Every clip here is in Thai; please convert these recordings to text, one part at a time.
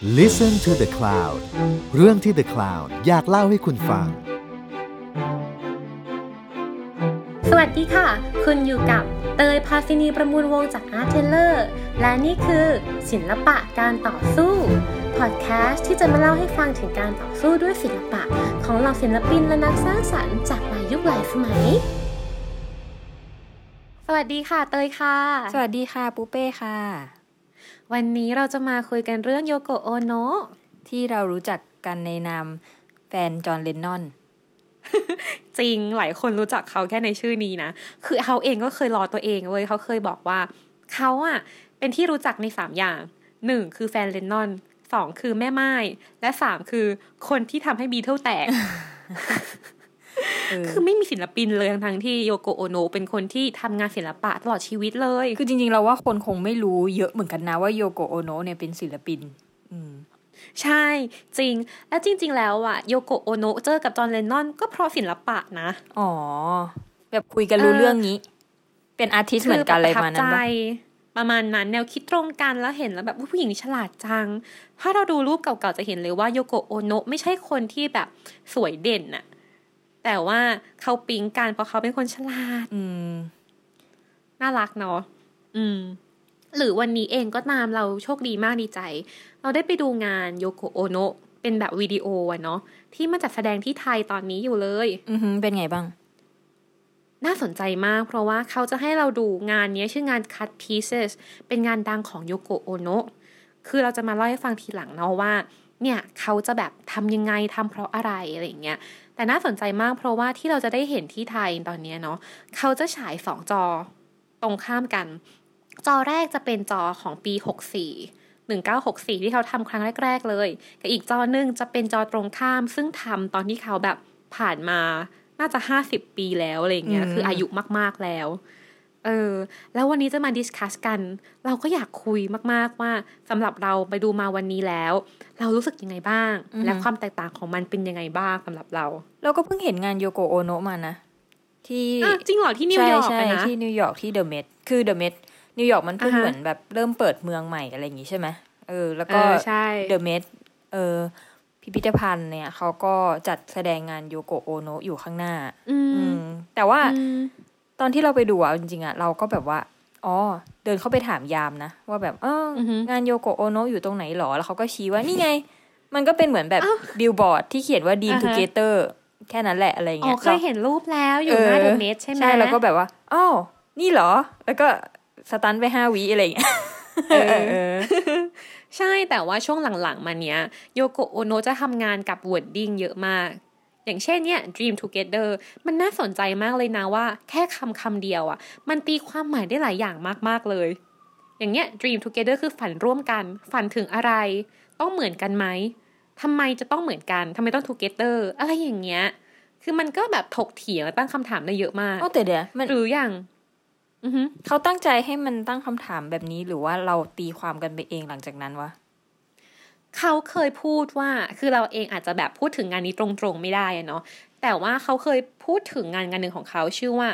Listen to the Cloud เรื่องที่ The Cloud อยากเล่าให้คุณฟัง สวัสดีค่ะ คุณอยู่กับเตยพาซินีประมูลวงจาก Arteller และนี่คือศิลปะการต่อสู้ พอดแคสต์ที่จะมาเล่าให้ฟังถึงการต่อสู้ด้วยศิลปะ ของเหล่าศิลปินและนักสร้างสรรค์จากหลายยุคหลายสมัย สวัสดีค่ะ เตยค่ะ สวัสดีค่ะปูเป้ค่ะ วันนี้เราจะมาคุยกันเรื่องโยโกโอโนะที่เรารู้จักกันในนามแฟนจอห์นเลนนอน จริงหลายคนรู้จักเขาแค่ในชื่อนี้นะ คือเขาเองก็เคยรอตัวเองเว้ยเขาเคยบอกว่า เขาอะเป็นที่รู้จักในสามอย่างหนึ่งคือแฟนเลนนอนสองคือแม่ไม้และสามคือคนที่ทำให้บีเทิลแตกเออ คือไม่มีศิลปินเลยทั้งๆที่โยโกโอโนะเป็นคนที่ทำงานศิลปะตลอดชีวิตเลย คือจริงๆเราว่าคนคงไม่รู้เยอะเหมือนกันนะว่าโยโกโอโนะเนี่ยเป็นศิลปิน อืมใช่จริง และจริง ๆ แล้วอะโยโกโอโนะเจอกับจอห์นเลนนอนก็เพราะศิลปะนะ อ๋อ แบบคุยกันรู้เออเรื่องนี้ เป็นอาร์ติสเหมือนกันอะไรประมาณนั้นคือปะประมาณนั้นแนวคิดตรงกันแล้วเห็นแล้วแบบอุ๊ยผู้หญิงนี่ฉลาดจัง ถ้าเราดูรูปเก่าๆจะเห็นเลยว่าโยโกโอโนะไม่ใช่คนที่แบบสวยเด่นน่ะ แต่ว่าเขาปิ๊งกันเพราะเขาเป็นคนฉลาด อืม น่ารักเนาะอืม หรือวันนี้เองก็ตามเราโชคดีมากดีใจ เราได้ไปดูงานโยโกโอโนะเป็นแบบวิดีโออะเนาะที่มาจัดแสดงที่ไทยตอนนี้อยู่เลย อือหือเป็นไงบ้าง น่าสนใจมาก เพราะว่าเขาจะให้เราดูงานนี้ชื่องาน Cut Pieces เป็นงานดังของโยโกโอโนะคือเราจะมาเล่าให้ฟังทีหลังเนาะว่า เนี่ยเขาจะแบบทำยังไงทำเพราะอะไรอะไรอย่างเงี้ย แต่น่าสนใจมากเพราะว่าที่เราจะได้เห็นที่ไทยตอนเนี้ยเนาะเขาจะฉายสองจอตรงข้ามกัน จอแรกจะเป็นจอของปี 64 1964 ที่เขาทำครั้งแรก ๆ เลย กับอีกจอหนึ่งจะเป็นจอตรงข้าม ซึ่งทำตอนที่เขาแบบผ่านมาน่าจะ 50 ปีแล้วอะไรอย่างเงี้ยอืมคืออายุมากๆแล้ว เออ แล้ววันนี้จะมา discuss กัน เราก็อยากคุยมาก ๆ ว่าสำหรับเราไปดูมาวันนี้แล้ว เรารู้สึกยังไงบ้าง และความแตกต่างของมันเป็นยังไงบ้างสำหรับเรา เราก็เพิ่งเห็นงานโยโกโอโนะมานะ ที่อะจริงเหรอที่นิวยอร์กใช่อะใช่นะที่นิวยอร์กที่ The Met คือ The Met นิวยอร์กมันเพิ่งอ่าฮะเหมือนแบบเริ่มเปิดเมืองใหม่อะไรอย่างงี้ใช่ไหมเออ แล้วเออก็ใช่ The Met เออพิพิธภัณฑ์เนี่ยเขาก็จัดแสดงงานโยโกโอโนะอยู่ข้างหน้า อือืมมแต่ว่าอืม ตอนที่เราไปดูอะจริงๆอะเราก็แบบว่าอ๋อเดินเข้าไปถามยามนะ ว่าแบบเออออฮึงานโยโกโอโนะอยู่ตรงไหนหรอ แล้วเขาก็ชี้ว่านี่ไง มันก็เป็นเหมือนแบบบิลบอร์ดที่เขียนว่า Dream อ่าฮะ Together แค่นั้นแหละอะไรอ๋เงี้อยเคยเห็นรูปแล้วอยู่เออหน้าเดอะเมสใช่ไหมใช่แล้วก็แบบว่าอ๋อนี่เหรอ แล้วก็สตันไปห้าวิอะไรอย่างเงี้ยเออเออใช่แต่ว่าช่วงหลังๆมาเนี้ยโยโกโอโนะจะทำงานกับ wording เยอะมาก อย่างเช่นเนี่ย dream together มันน่าสนใจมากเลยนะว่า แค่คำคำเดียวอะ่ะ มันตีความหมายได้หลายอย่างมากๆเลย อย่างเงี้ย dream together คือฝันร่วมกัน ฝันถึงอะไร ต้องเหมือนกันไหมทำไมจะต้องเหมือนกันทำไมต้อง together อะไรอย่างเงี้ย คือมันก็แบบถกเถียงและตั้งคำถามได้เยอะมากโอ้แต่เดี๋ยวมันหรืออย่างอือฮึเขาตั้งใจให้มันตั้งคำถามแบบนี้หรือว่าเราตีความกันไปเองหลังจากนั้นวะ เขาเคยพูดว่าคือเราเองอาจจะแบบพูดถึงงานนี้ตรงๆไม่ได้เนาะแต่ว่าเขาเคยพูดถึงงานงานหนึ่งของเขาชื่อว่า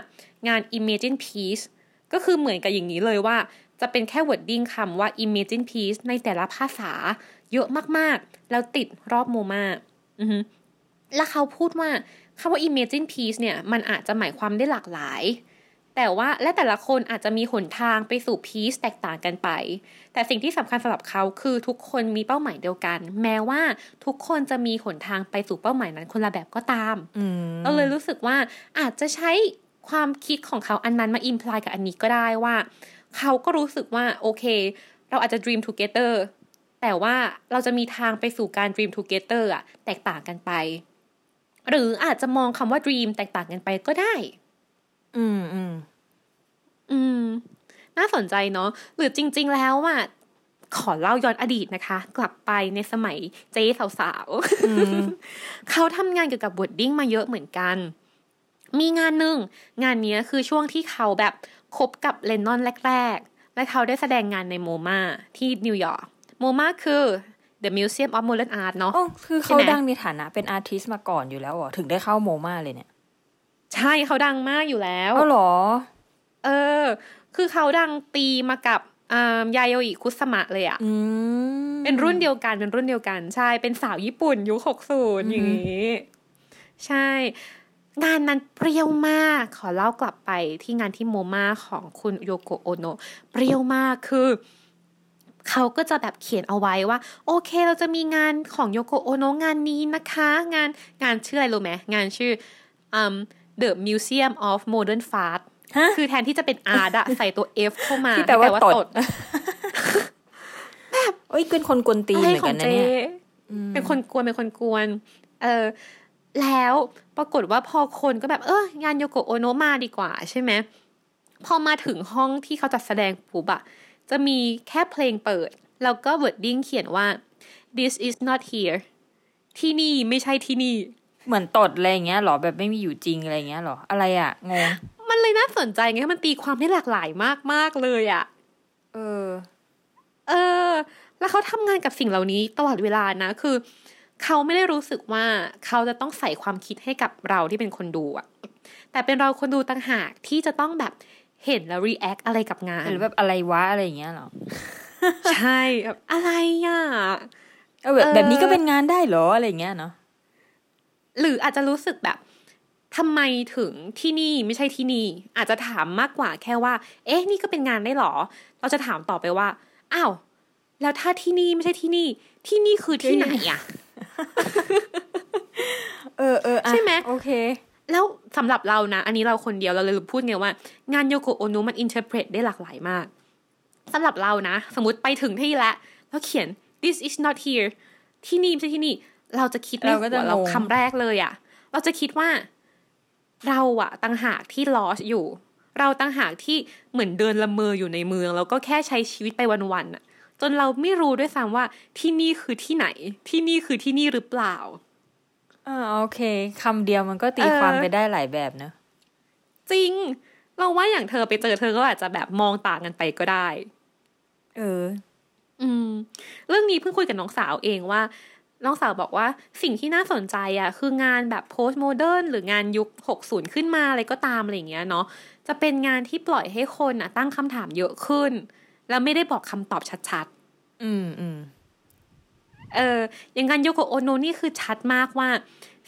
งาน Imagine Peace ก็คือเหมือนกับอย่างนี้เลยว่า จะเป็นแค่ wording คำว่า Imagine Peace ในแต่ละภาษา เยอะมากๆ แล้วติดรอบโมมาอือฮึแล้วเขาพูดว่าคำว่า Imagine Peace เนี่ย มันอาจจะหมายความได้หลากหลาย แต่ว่าและแต่ละคนอาจจะมีหนทางไปสู่ peace แตกต่างกันไป แต่สิ่งที่สำคัญสำหรับเขาคือทุกคนมีเป้าหมายเดียวกัน แม้ว่าทุกคนจะมีหนทางไปสู่เป้าหมายนั้นคนละแบบก็ตามอืมเราเลยรู้สึกว่าอาจจะใช้ความคิดของเขาอันนั้นมาอิมพลายกับอันนี้ก็ได้ว่า เขาก็รู้สึกว่าโอเค เราอาจจะ dream together แต่ว่าเราจะมีทางไปสู่การ dream together อะแตกต่างกันไป หรืออาจจะมองคำว่า dream แตกต่างกันไปก็ได้ อืมอืม อืม น่าสนใจเนาะหรือจริง ๆ แล้วอะขอเล่าย้อนอดีตนะคะ กลับไปในสมัยเจ๊สาวๆเขาทำงานเกี่ยวกับ body มาเยอะเหมือนกัน มีงานหนึ่งงานเนี้ยคือช่วงที่เขาแบบคบกับเลนนอนแรก ๆ และเขาได้แสดงงานใน MoMA ที่นิวยอร์ก MoMA คือ The Museum of Modern Art เนาะโอ้คือเขาใช่ไหมดังในฐานะเป็น artist มาก่อนอยู่แล้วเหรอถึงได้เข้าโมมาเลยเนี่ย ใช่เขาดังมากอยู่แล้วเอ้าเหรอเออ คือเขาดังตีมากับอ่ายาโยอิคุสมะเลยอะอืมไปเป็นรุ่นเดียวกันเป็นรุ่นเดียวกันใช่เป็นสาวญี่ปุ่นยุคหกศูนย์อย่างนี้ ใช่ งานนั้นเปรี้ยวมาก ขอเล่ากลับไปที่งานที่โมมาของคุณโยโกโอโนะเปรี้ยวมากคือเขาก็จะแบบเขียนเอาไว้ว่า โอเคเราจะมีงานของโยโกโอโนะงานนี้นะคะ งานงานชื่ออะไรรู้ไหมงานชื่อ um, The Museum of Modern Art ฮะ คือแทนที่จะเป็นอาร์ตอะใส่ตัว F เข้ามาที่แปลว่าให้ตดโอ้ยเป็นคนกวนตีนอะไรเหมือนขอกังนนะเจเนี่ยเป็นคนกวนเป็นคนกวน เออแล้วปรากฏว่าพอคนก็แบบเอองานโยโกโอโนะมาดีกว่าใช่ไหมพอมาถึงห้องที่เขาจัดแสดงปุ๊บอะจะมีแค่เพลงเปิด แล้วก็ wording เขียนว่า this is not here ที่นี่ไม่ใช่ที่นี่ เหมือนตดอะไรอย่างเงี้ยหรอแบบไม่มีอยู่จริงอะไรอย่างเงี้ยหรออะไรอะงง มันเลยน่าสนใจไงมันตีความได้หลากหลายมากๆเลยอะเออ เออ แล้วเขาทำงานกับสิ่งเหล่านี้ตลอดเวลานะ คือ เขาไม่ได้รู้สึกว่าเขาจะต้องใส่ความคิดให้กับเราที่เป็นคนดูอะแต่เป็นเราคนดูต่างหากที่จะต้องแบบเห็นแล้ว react อะไรกับงานหรือแบบอะไรวะอะไรอย่างเงี้ยหรอ ใช่แบบอะไรอะเออแบบเออแบบนี้ก็เป็นงานได้เหรออะไรอย่างเงี้ยเนาะหรืออาจจะรู้สึกแบบ ทำไมถึงที่นี่ไม่ใช่ที่นี่ อาจจะถามมากกว่าแค่ว่า เอ๊ะ นี่ก็เป็นงานได้เหรอ เราจะถามต่อไปว่า อ้าว แล้วถ้าที่นี่ไม่ใช่ที่นี่ ที่นี่คือที่ไหนอะเออเอออะใช่ไหมโอเค แล้วสำหรับเรานะ อันนี้เราคนเดียวเราเลยพูดไงว่า งานโยโกโอนุมันอินเทอร์เพรตได้หลากหลายมากสำหรับเรานะ สมมติไปถึงที่แล้วแล้วเขียน this is not here ที่นี่ไม่ใช่ที่นี่ เราจะคิดในเราหัก็จะวเรางงคำแรกเลยอะเราจะคิดว่า เราอะตั้งหากที่ lost อยู่ เราตั้งหากที่เหมือนเดินละเมออยู่ในเมือง แล้วก็แค่ใช้ชีวิตไปวันๆอะจนเราไม่รู้ด้วยซ้ำว่าที่นี่คือที่ไหน ที่นี่คือที่นี่หรือเปล่าอ่าโอเคคำเดียวมันก็ตีเออความไปได้หลายแบบเนอะจริง เราว่าอย่างเธอไปเจอเธอก็อาจจะแบบมองต่างกันไปก็ได้ เออ อืม เรื่องนี้เพิ่งคุยกับน้องสาวเองว่า น้องสาวบอกว่าสิ่งที่น่าสนใจอะคืองานแบบโพสต์โมเดิร์นหรืองานยุค 60 ขึ้นมาอะไรก็ตามอะไรอย่างเงี้ยเนาะจะเป็นงานที่ปล่อยให้คนอะ ตั้งคำถามเยอะขึ้น แล้วไม่ได้บอกคำตอบชัดอืมอืมๆเอออย่างงานโยโกโอโนนี่คือชัดมากว่า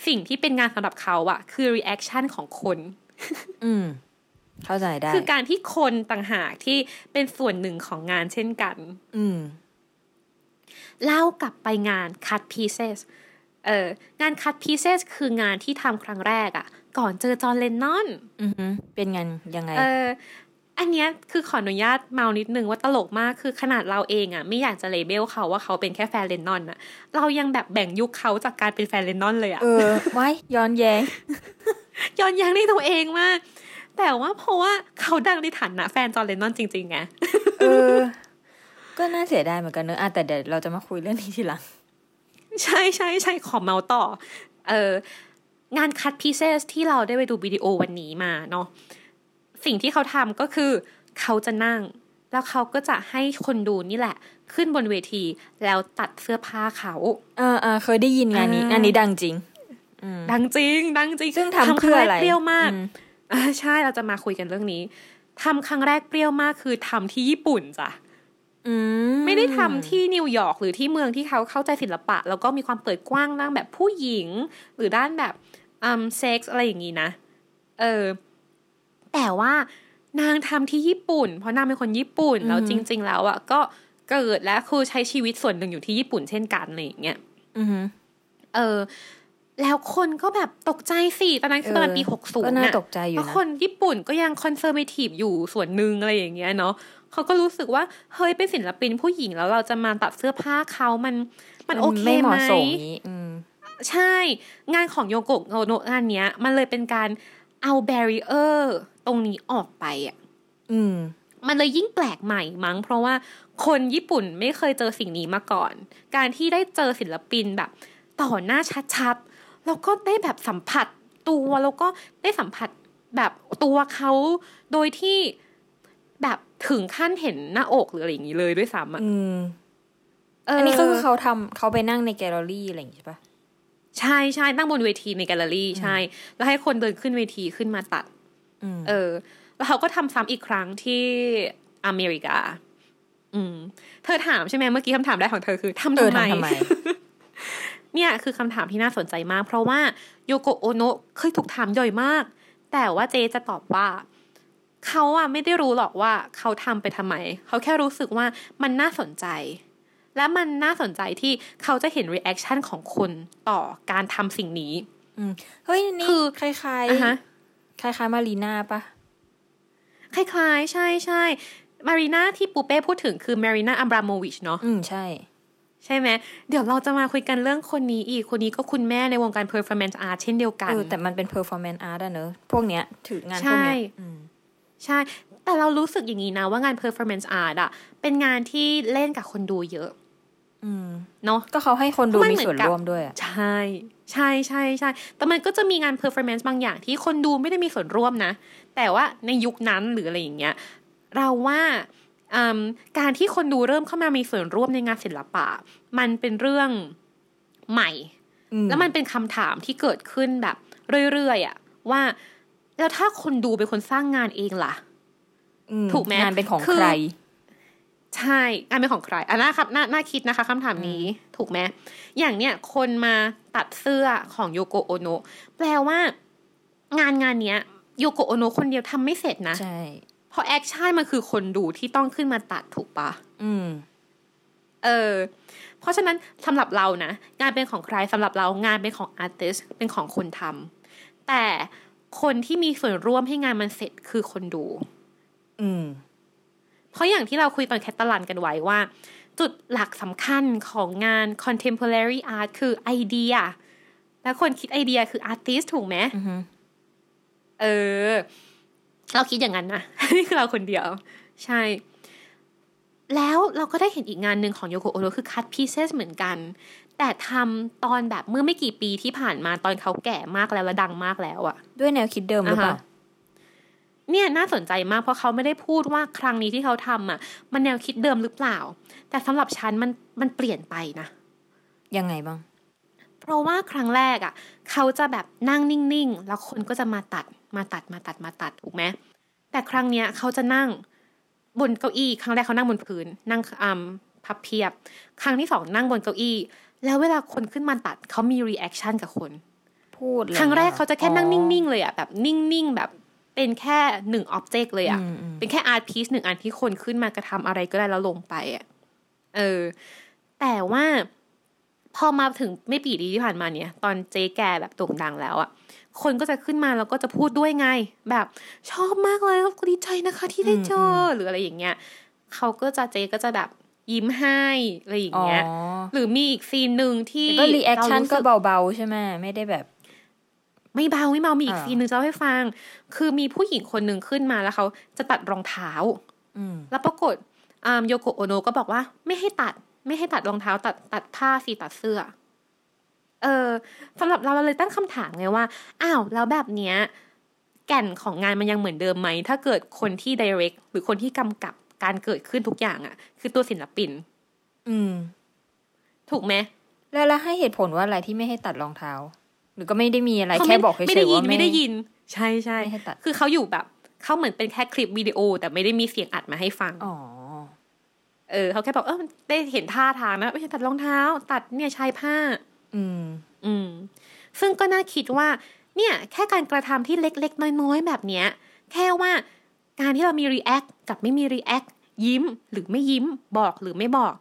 สิ่งที่เป็นงานสำหรับเขาอะ คือ reaction ของคน อืมเข้าใจได้ คือการที่คนต่างหากที่เป็นส่วนหนึ่งของงานเช่นกัน อืม เล่ากลับไปงาน cut pieces เอองาน cut pieces คืองานที่ทำครั้งแรกอะ่ะ ก่อนเจอจอห์นเลนนอนอือฮึเป็นงานยังไง เออ อันเนี้ยคือขออนุญาตเมานิดนึงว่าตลกมากคือขนาดเราเองอะ่ะ ไม่อยากจะเลเบลเขาว่าเขาเป็นแค่แฟนเลนนอนอะเรายังแบบแบ่งยุคเขาจากการเป็นแฟนเลนนอนเลยอะเออไว้ย้อนแย้งย้อนแย้งในตัวเองมากแต่ว่าเพราะว่าเขาดังในฐานะแฟนจอห์นเลนนอนจริงๆไงเออ ก็น่าเสียดายเหมือนกันเนอะอะแต่เดี๋ยวเราจะมาคุยเรื่องนี้ทีหลัง ใช่ใช่ใช่ขอเมาต่อ เอองาน cut pieces ที่เราได้ไปดูวิดีโอวันนี้มาเนาะสิ่งที่เขาทำก็คือเขาจะนั่ง แล้วเขาก็จะให้คนดูนี่แหละ ขึ้นบนเวที แล้วตัดเสื้อผ้าเขาเออเออเคยได้ยินงานนี้อ่างานนี้ดังจริงดังจริง ดังจริงซึ่งทำเพื่ออะไรคงแกเปรี้ยวมากอืมอ่าใช่เราจะมาคุยกันเรื่องนี้ทำครั้งแรกเปรี้ยวมากคือทำที่ญี่ปุ่นจ้ะอืม ไม่ได้ทำที่นิวยอร์กหรือที่เมืองที่เขาเข้าใจศิลปะ แล้วก็มีความเปิดกว้างด้านแบบผู้หญิง หรือด้านแบบอืมเซ็กส์อะไรอย่างนี้นะ เออ แต่ว่านางทำที่ญี่ปุ่น เพราะนางเป็นคนญี่ปุ่นแล้วจริง ๆ แล้วอะก็เกิดและคือใช้ชีวิตส่วนหนึ่งอยู่ที่ญี่ปุ่นเช่นกันอะไรอย่างเงี้ยอือฮึเออ แล้วคนก็แบบตกใจสิตอนนั้นคือตอนนั้นปีหกศูนย์ก็น่าน่ะตกใจอยู่เพราะนะคนญี่ปุ่นก็ยัง conservative อยู่ส่วนหนึ่งอะไรอย่างเงี้ยเนาะ เขาก็รู้สึกว่าเฮ้ยเป็นศิลปินผู้หญิงแล้วเราจะมาตัดเสื้อผ้าเขามันมันโอเคไม่เหไหมมาะสมนี้อืมใช่ งานของโยโกะโนโนะงานเนี้ย มันเลยเป็นการเอาแบรีเออร์ตรงนี้ออกไปอะอืม มันเลยยิ่งแปลกใหม่มั้ง เพราะว่าคนญี่ปุ่นไม่เคยเจอสิ่งนี้มาก่อน การที่ได้เจอศิลปินแบบ ต่อหน้าชัดๆ แล้วก็ได้แบบสัมผัสตัวแล้วก็ได้สัมผัสแบบตัวเขาโดยที่แบบ ถึงขั้นเห็นหน้าอกหรืออะไรอย่างนี้เลยด้วยซ้ำอะอืมเออัอันนี้ก็คือเขาทำเขาไปนั่งในแกลเลอรี่อะไรอย่างงี้ใช่ปะใช่ใช่นั่งบนเวทีในแกลเลอรี่ใช่ แล้วให้คนเดินขึ้นเวทีขึ้นมาตัดอืมเออ แล้วเขาก็ทำซ้ำอีกครั้งที่อเมริกา อืม เธอถามใช่ไหมเมื่อกี้คำถามแรกของเธอคือทำเอทำอไมทำทำไมเนี่ยคือคำถามที่น่าสนใจมาก เพราะว่าโยโกะโอโนะเคยถูกถามย่อยมาก แต่ว่าเจจะตอบว่า เขาอะไม่ได้รู้หรอกว่าเขาทำไปทำไม เขาแค่รู้สึกว่ามันน่าสนใจ และมันน่าสนใจที่เขาจะเห็น reaction ของคนต่อการทำสิ่งนี้อืมเฮ้ยนี่คือคล้ายอะฮะๆคล้ายๆมารีน่าปะคล้ายๆ ใช่ใช่มารีนาที่ปูเป้พูดถึงคือมารีนาอัมบราโมวิชเนาะอืมใช่ ใช่ไหมเดี๋ยวเราจะมาคุยกันเรื่องคนนี้อีก คนนี้ก็คุณแม่ในวงการ performance art เช่นเดียวกันเออแต่มันเป็น performance art อะเนอะพวกเนี้ย คืองานพวกใช่เนี้ยอืม ใช่ แต่เรารู้สึกอย่างนี้นะ ว่างาน performance art อะเป็นงานที่เล่นกับคนดูเยอะอืมเนาะก็เขาให้คนดูเพราะมันมีเหมือนส่วนกับร่วมด้วยอะใช่ใช่ใช่ใช่แต่มันก็จะมีงาน performance บางอย่างที่คนดูไม่ได้มีส่วนร่วมนะ แต่ว่าในยุคนั้นหรืออะไรอย่างเงี้ย เราว่าอืมการที่คนดูเริ่มเข้ามามีส่วนร่วมในงานศิลปะ มันเป็นเรื่องใหม่อืมแล้วมันเป็นคำถามที่เกิดขึ้นแบบเรื่อยๆอะว่า แล้วถ้าคนดูเป็นคนสร้างงานเองล่ะอืมถูกไหมงานเป็นของคือใคร ใช่งานเป็นของใครอะน่าครับน่าน่าคิดนะคะคำถามนี้ ถูกไหมอย่างเนี้ยคนมาตัดเสื้อของโยโกโอโนะแปลว่า งานงานเนี้ยโยโกโอโนะคนเดียวทำไม่เสร็จนะใช่เพราะแอคชั่นมันคือคนดูที่ต้องขึ้นมาตัดถูกปะอืม เออ เพราะฉะนั้นสำหรับเรานะงานเป็นของใครสำหรับเรางานเป็นของอาร์ติสเป็นของคนทำแต่ คนที่มีส่วนร่วมให้งานมันเสร็จคือคนดู อืม เพราะอย่างที่เราคุยตอนแคตตาลันกันไว้ว่า จุดหลักสำคัญของงาน contemporary art คือไอเดีย และคนคิดไอเดียคือ artist ถูกไหมอือฮึเออ เราคิดอย่างนั้นนะนี่คือเราคนเดียว ใช่ แล้วเราก็ได้เห็นอีกงานหนึ่งของโยโกโอโนะคือ cut pieces เหมือนกัน แต่ทำตอนแบบเมื่อไม่กี่ปีที่ผ่านมาตอนเขาแก่มากแล้วและดังมากแล้วอะด้วยแนวคิดเดิมหรือเปล่าอ่าฮะเนี่ยน่าสนใจมากเพราะเขาไม่ได้พูดว่าครั้งนี้ที่เขาทำอะ มันแนวคิดเดิมหรือเปล่า แต่สำหรับฉันมันมันเปลี่ยนไปนะยังไงบ้าง เพราะว่าครั้งแรกอะ เขาจะแบบนั่งนิ่งๆแล้วคนก็จะมาตัดมาตัดมาตัดมาตัดถูกไหมแต่ครั้งเนี้ยเขาจะนั่งบนเก้าอี้ ครั้งแรกเขานั่งบนพื้น นั่งอืมพับเพียบ ครั้งที่สองนั่งบนเก้าอี้ แล้วเวลาคนขึ้นมาตัดเขามี reaction กับคนพูดเลยครั้งแรกเขาจะแค่นั่งอ๋อนิ่งๆเลยอะแบบนิ่งๆแบบเป็นแค่หนึ่ง object เลยอะอืมอืมเป็นแค่ art piece หนึ่งอันที่คนขึ้นมากระทำอะไรก็ได้แล้วลงไปอะ เออ แต่ว่าพอมาถึงไม่กี่ปีที่ผ่านมาเนี่ย ตอนเจ๊แกแบบโด่งดังแล้วอะ คนก็จะขึ้นมาแล้วก็จะพูดด้วยไง แบบชอบมากเลยก็ดีใจนะคะที่ได้เจอหรืออะไรอย่างเงี้ยเขาก็จะเจ๊ก็จะแบบ ยิ้มให้อะไรอย่างอ๋อเงี้ยหรือมีอีก scene หนึ่งที่แต่ก็รีแอคชั่นเารู้ก็สึเบาๆใช่ไหมไม่ได้แบบ ไม่เบาไม่เบามีอีกอ่า scene หนึ่งจะเล่าให้ฟัง คือมีผู้หญิงคนหนึ่งขึ้นมาแล้วเขาจะตัดรองเท้าอืมแล้วปรากฏอ่าโยโกะโอโนะก็บอกว่า ไม่ให้ตัด ไม่ให้ตัดรองเท้า ตัดตัดผ้าสีตัดเสื้อ เออสำหรับเราเราเลยตั้งคำถามไงว่าอ้าวแล้วแบบเนี้ยแก่นของงานมันยังเหมือนเดิมไหม ถ้าเกิดคนที่ direct หรือคนที่กำกับ การเกิดขึ้นทุกอย่างอะ่ะ คือตัวศิลปิน อืม ถูกไหมแล้วแล้วให้เหตุผลว่าอะไรที่ไม่ให้ตัดรองเท้า หรือก็ไม่ได้มีอะไรเขาแค่ไม่บอกเฉไม่ได้ยๆยิว่านไม่ได้ยิน ใช่ใช่ไม่ให้ตัด คือเขาอยู่แบบเขาเหมือนเป็นแค่คลิปวิดีโอ แต่ไม่ได้มีเสียงอัดมาให้ฟังอ๋อเออเขาแค่บอกเออได้เห็นท่าทางนะไม่ใช่ตัดรองเท้า ตัดเนี่ยชายผ้า อืม อืม ซึ่งก็น่าคิดว่า เนี่ย แค่การกระทำที่เล็กๆ น้อยๆ แบบเนี้ย แค่ว่า การที่เรามี react กับไม่มี react ยิ้มหรือไม่ยิ้มบอกหรือไม่บอก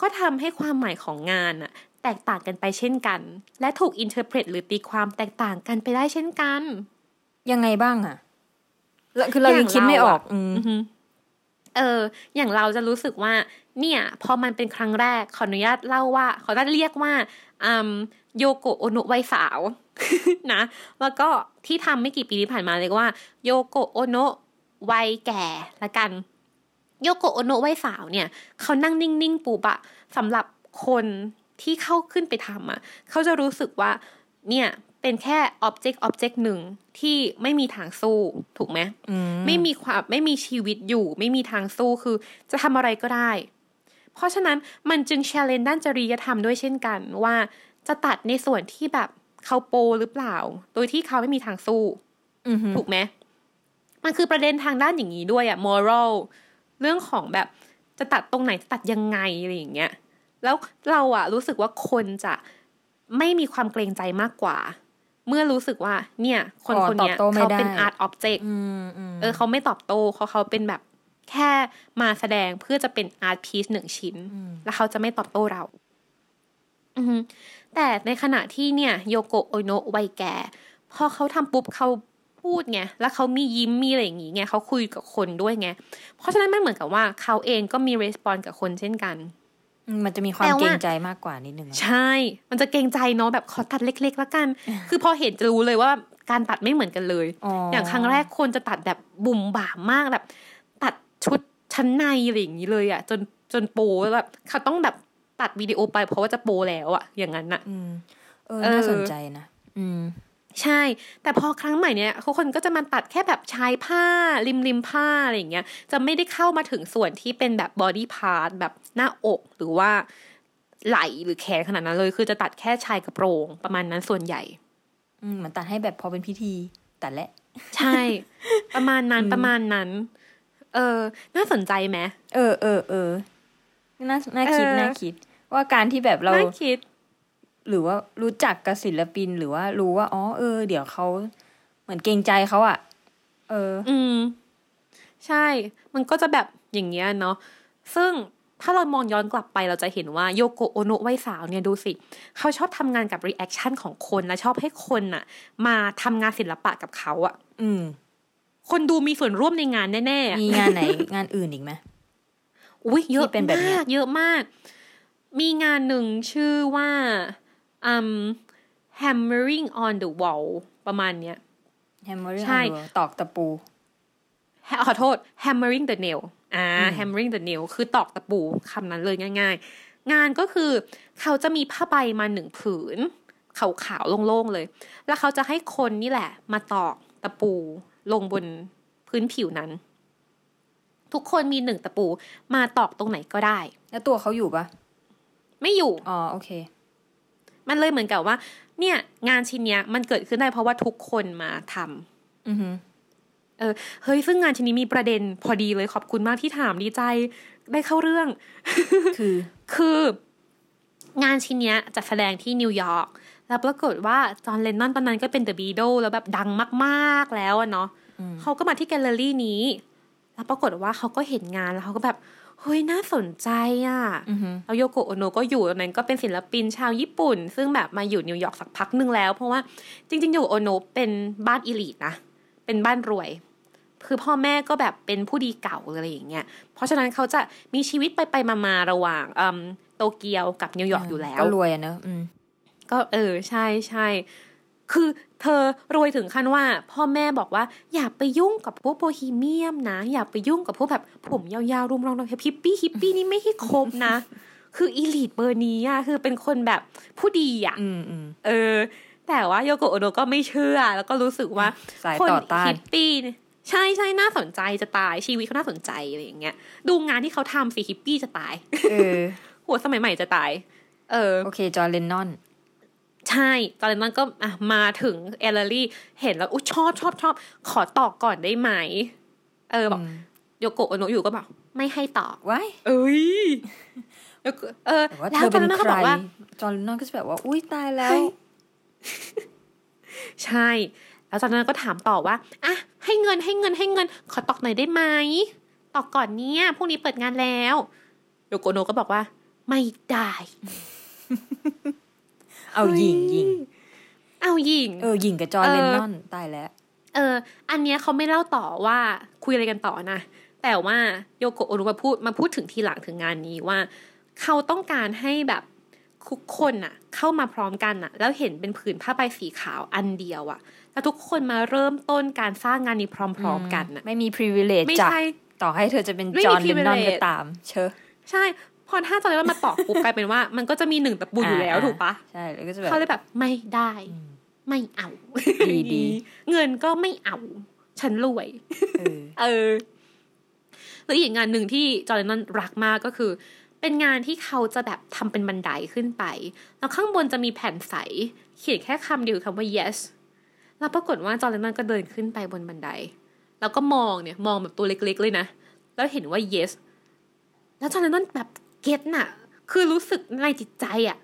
ก็ทำให้ความหมายของงานอะแตกต่างกันไปเช่นกัน และถูก interpret หรือตีความแตกต่างกันไปได้เช่นกัน ยังไงบ้างอะแล้วคือเราอย่างยังคิดไม่ออกเราอะอืมอือฮึเออ อย่างเราจะรู้สึกว่า เนี่ย พอมันเป็นครั้งแรก ขออนุญาตเล่าว่า ขออนุญาตเรียกว่าอืมโยโกะโอโนะวัยสาวนะ แล้วก็ที่ทำไม่กี่ปีที่ผ่านมาเรียกว่าโยโกะโอโนะ วัยแก่ละกัน โยโกะโอโนะวัยสาวเนี่ยเขานั่งนิ่งๆปูบอะสำหรับคนที่เข้าขึ้นไปทำอะเขาจะรู้สึกว่าเนี่ยเป็นแค่อ็อบเจกต์อ็อบเจกต์หนึ่งที่ไม่มีทางสู้ถูกไหมอืมไม่มีความไม่มีชีวิตอยู่ ไม่มีทางสู้คือจะทำอะไรก็ได้ เพราะฉะนั้นมันจึงแชร์เลนด้านจริยธรรมด้วยเช่นกันว่าจะตัดในส่วนที่แบบเขาโปหรือเปล่า โดยที่เขาไม่มีทางสู้อือฮึถูกไหม มันคือประเด็นทางด้านอย่างนี้ด้วยอะ moral เรื่องของแบบจจะตัดตรงไหนจะตัดยังไงอะไรอย่างเงี้ย แล้วเราอะรู้สึกว่าคนจะไม่มีความเกรงใจมากกว่า เมื่อรู้สึกว่า เนี่ย คนขอคนเนี้ยตอบโต้ไม่เขาได้เป็นอาร์ตออบเจกต์อืมอืมเออเขาไม่ตอบโต้เขาเขาเป็นแบบแค่มาแสดงเพื่อจะเป็นอาร์ตพีซหนึ่งชิ้น แล้วเขาจะไม่ตอบโต้เราอือฮึแต่ในขณะที่เนี่ย โยโกะโอโนะวัยแก่ พอเขาทำปุ๊บเขา พูดไง แล้วเขามียิ้มมีอะไรอย่างงี้ไงเขาคุยกับคนด้วยไง เพราะฉะนั้นมันเหมือนกับว่าเขาเองก็มีรีสปอนกับคนเช่นกันอืมมันจะมีความแต่ว่าเกรงใจมากกว่านิดนึงอะใช่ มันจะเกรงใจเนาะแบบขอตัดเล็ก ๆ แล้วกัน คือพอเห็นจะรู้เลยว่าการตัดไม่เหมือนกันเลย อย่างครั้งแรกคนจะตัดแบบบุ่มบ่ามมากแบบ ตัดชุดชั้นในอะไรอย่างนี้เลยอะจนจนโปแล้วแบบเขาต้องแบบตัดวิดีโอไปเพราะว่าจะโปแล้วอะอย่างนั้นอะอืมเออเออน่าสนใจนะอืม ใช่ แต่พอครั้งใหม่เนี่ยทุกคนก็จะมาตัดแค่แบบชายผ้าริมริมผ้าอะไรอย่างเงี้ย จะไม่ได้เข้ามาถึงส่วนที่เป็นแบบ body part แบบหน้าอกหรือว่าไหล่หรือแขนขนาดนั้นเลย คือจะตัดแค่ชายกระโปรงประมาณนั้นส่วนใหญ่ อืมเหมือนตัดให้แบบพอเป็นพิธีตัดแหละ ใช่ ประมาณนั้นประมาณนั้น เออ น่าสนใจไหมเออเออเออน่าน่าคิดเออน่าคิด ว่าการที่แบบเราน่าคิด หรือว่ารู้จักกับศิลปินหรือว่ารู้ว่า อ๋อ เออ เดี๋ยวเขาเหมือนเกรงใจเขาอะเออ อืม ใช่ มันก็จะแบบอย่างเงี้ยเนาะ ซึ่งถ้าเรามองย้อนกลับไปเราจะเห็นว่าโยโกะโอโนะวัยสาวเนี่ยดูสิ เขาชอบทำงานกับ reaction ของคนและชอบให้คนน่ะมาทำงานศิลปะกับเขาอะอืม คนดูมีส่วนร่วมในงานแน่ๆอะมีงานไหน งานอื่นอีกไหมอุ้ยเยอะที่เป็นแบบเนี้ยมากเยอะมาก มีงานหนึ่งชื่อว่า um hammering on the wall ประมาณเนี้ยแฮมเมอร์ใช่ตอกตะปู ขอโทษ hammering the nail อ่า hammering the nail คือตอกตะปูคำนั้นเลยง่าย ๆ งานก็คือเขาจะมีผ้าใบมาหนึ่งผืนขาวๆโล่งๆเลย แล้วเขาจะให้คนนี่แหละ มาตอกตะปูลงบนพื้นผิวนั้น ทุกคนมีหนึ่งตะปูมาตอกตรงไหนก็ได้ แล้วตัวเขาอยู่ปะไม่อยู่ อ๋อโอเค มันเลยเหมือนกับว่า เนี่ย งานชิ้นเนี้ยมันเกิดขึ้นได้เพราะว่าทุกคนมาทำอือหือเออเฮ้ยซึ่งงานชิ้นนี้มีประเด็นพอดีเลยขอบคุณมากที่ถามดีใจได้เข้าเรื่อง คือ คืองานชิ้นเนี้ยจะแสดงที่นิวยอร์กแล้วปรากฏว่าจอห์นเลนนอนตอนนั้นก็เป็น The Beatles แล้วแบบดังมากๆแล้วอะเนาะเขาก็มาที่แกลเลอรี่นี้ แล้วปรากฏว่าเขาก็เห็นงานแล้วเขาก็แบบ เฮ้ยน่าสนใจอะอือหือแล้วโยโกะโอโนะก็อยู่ตอนนั้นก็เป็นศิลปินชาวญี่ปุ่น ซึ่งแบบมาอยู่นิวยอร์กสักพักหนึ่งแล้ว เพราะว่าจริงๆโยโกะโอโนะเป็นบ้าน elite นะ เป็นบ้านรวย คือพ่อแม่ก็แบบเป็นผู้ดีเก่าอะไรอย่างเงี้ย เพราะฉะนั้นเขาจะมีชีวิตไปไปๆมาๆระหว่างอืมโตเกียวกับนิวยอร์กอยู่แล้วก็รวยอะเนอะอืมก็เออใช่ใช่ คือเธอรวยถึงขั้นว่า พ่อแม่บอกว่าอย่าไปยุ่งกับพวกโบฮีเมียนนะ อย่าไปยุ่งกับพวกแบบผมยาวๆรุมรองรองฮิปปี้ฮิปปี้นี่ไม่ให้คบนะ คือ elite เบอร์นี้อะคือเป็นคนแบบผู้ดีอะอืมอืมเออ แต่ว่าโยโกะโอโนะก็ไม่เชื่อ แล้วก็รู้สึกว่าสายคนต่อต้านฮิปปี้เนี่ยใช่ใช่น่าสนใจจะตายชีวิตเขาน่าสนใจอะไรอย่างเงี้ยดูงานที่เขาทำสิฮิปปี้จะตายเออหัวสมัยใหม่จะตาย เออโอเคจอร์เลนนอน ใช่ ตอนนั้นก็อะมาถึงแอลเลอรี่ เห็นแล้วอุ้ยชอบชอบชอบขอตอกก่อนได้ไหม เออบอกอืมโยโกะโอโนะอยู่ก็บอกไม่ให้ตอกว้ายเอ้ยโยโกะเออแต่ว่าแล้เธวอตอเป็นนนั้นใคก็รบอกว่า จอร์เลนนอนก็จะแบบว่า อุ้ยตายแล้วให้ใช่ แล้วตอนนั้นก็ถามต่อว่าอะให้เงินให้เงินให้เงิน ขอตอกหน่อยได้ไหมตอกก่อนเนี่ยพรุ่งนี้เปิดงานแล้วโยโกะโอโนะก็บอกว่า ไม่ได้ เอาหยิงหยิงเอาหญิงเออหยิงกับจอร์เลนนอนตายแล้ว เออ อันเนี้ยเขาไม่เล่าต่อว่าคุยอะไรกันต่อนะ แต่ว่าโยโกะโอรุมาพูดมาพูดถึงทีหลังถึงงานนี้ว่า เขาต้องการให้แบบทุกคนน่ะ เข้ามาพร้อมกันน่ะ แล้วเห็นเป็นผืนผ้าใบสีขาวอันเดียวอะแล้วทุกคนมาเริ่มต้นการสร้างงานนี้พร้อม ๆ กันน่ะ ไม่มี privilege ไม่จากใช่ต่อให้เธอจะเป็นไม่มีจอร์เลนนอน privilege ก็ตาม เชอะใช่ พอถ้าตอนนี้มันมาตอกปุ๊บกลายเป็นว่า มันก็จะมีหนึ่งตะปูอยู่แล้วอ่าถูกปะใช่แล้วก็จะแบบเขาเลยแบบไม่ได้ ไม่เอาดีดีเงินก็ไม่เอา ฉันรวย เออเออแล้วอีกงานหนึ่งที่จอร์แดนนอนรักมากก็คือ เป็นงานที่เขาจะแบบทำเป็นบันไดขึ้นไป แล้วข้างบนจะมีแผ่นใส เขียนแค่คำเดียวคือคำว่า yes แล้วปรากฏว่าจอร์แดนนอนก็เดินขึ้นไปบนบันได แล้วก็มองเนี่ยมองแบบตัวเล็กๆเลยนะ แล้วเห็นว่า yes แล้วจอร์แดนนอนแบบ เก็ตน่ะ คือรู้สึกในจิตใจอะ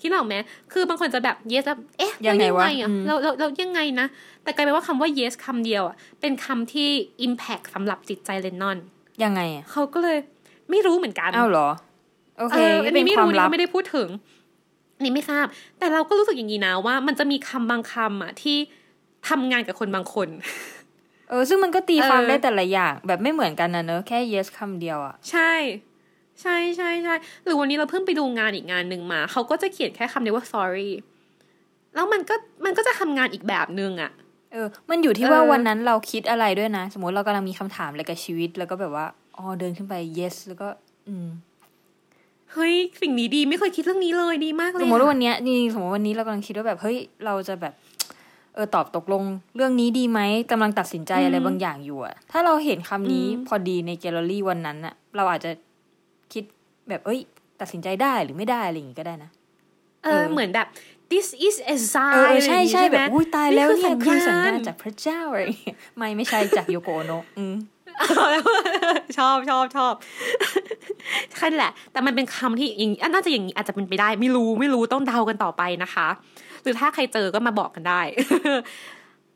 คิดออกไหมคือบางคนจะแบบ yes แล้วเอ๊ะยังไงวะอะอืมเราเราเรายังไงนะ แต่กลายเป็นว่าคำว่า yes คำเดียวอะเป็นคำที่ impact สำหรับจิตใจเลนนอน ยังไงอะเขาก็เลยไม่รู้เหมือนกัน อ้าวเหรอ โอเคเอออันเป็นี้นไม่ความรู้นี่ลับก็ไม่ได้พูดถึง นี่ไม่ทราบ แต่เราก็รู้สึกอย่างนี้นะว่า มันจะมีคำบางคำอะที่ทำงานกับคนบางคน เออ ซึ่งมันก็ตีความเออได้แต่ละอย่าง แบบไม่เหมือนกันนะเนอะแค่ yes คำเดียวอะ ใช่ ใช่ใช่ใช่หรือวันนี้เราเพิ่งไปดูงานอีกงานหนึ่งมา เขาก็จะเขียนแค่คำเดียวว่า sorry แล้วมันก็มันก็จะทำงานอีกแบบนึงอะเออ มันอยู่ที่ว่าเออวันนั้นเราคิดอะไรด้วยนะ สมมติเรากำลังมีคำถามอะไรกับชีวิต แล้วก็แบบว่าอ๋อเดินขึ้นไป yes แล้วก็ อืมเฮ้ยสิ่งนี้ดีไม่เคยคิดเรื่องนี้เลยดีมากเลยสอะมมติว่าวันเนี้ยนี่สมมติวันนี้เรากำลังคิดว่าแบบเฮ้ยเราจะแบบ เออตอบตกลงเรื่องนี้ดีไหมกำลังตัดสินใจอะไรบางอย่างอยู่อะถ้าเราเห็นคำนี้พอดีในแกลเลอรี่วันนั้นอะเราอาจจะ คิดแบบเอ้ย ตัดสินใจได้หรือไม่ได้อะไรอย่างงี้ก็ได้นะ เออเหมือนแบบ this is a เออ sign เออใช่ใช่อะไรแบอย่างบงี้อุ้ยตายแล้วเนี่ยคืคืออสัสัญญญาญาณณจากพระเจ้าอะไรอย่างเงี้ยไม่ไม่ใช่จากโยโกโอโนะอืมชอบชอบชอบแค่นั้นแหละ แต่มันเป็นคำที่อย่างอะน่าจะอย่างนี้อาจจะเป็นไปได้ ไม่รู้ไม่รู้ต้องเดากันต่อไปนะคะ หรือถ้าใครเจอก็มาบอกกันได้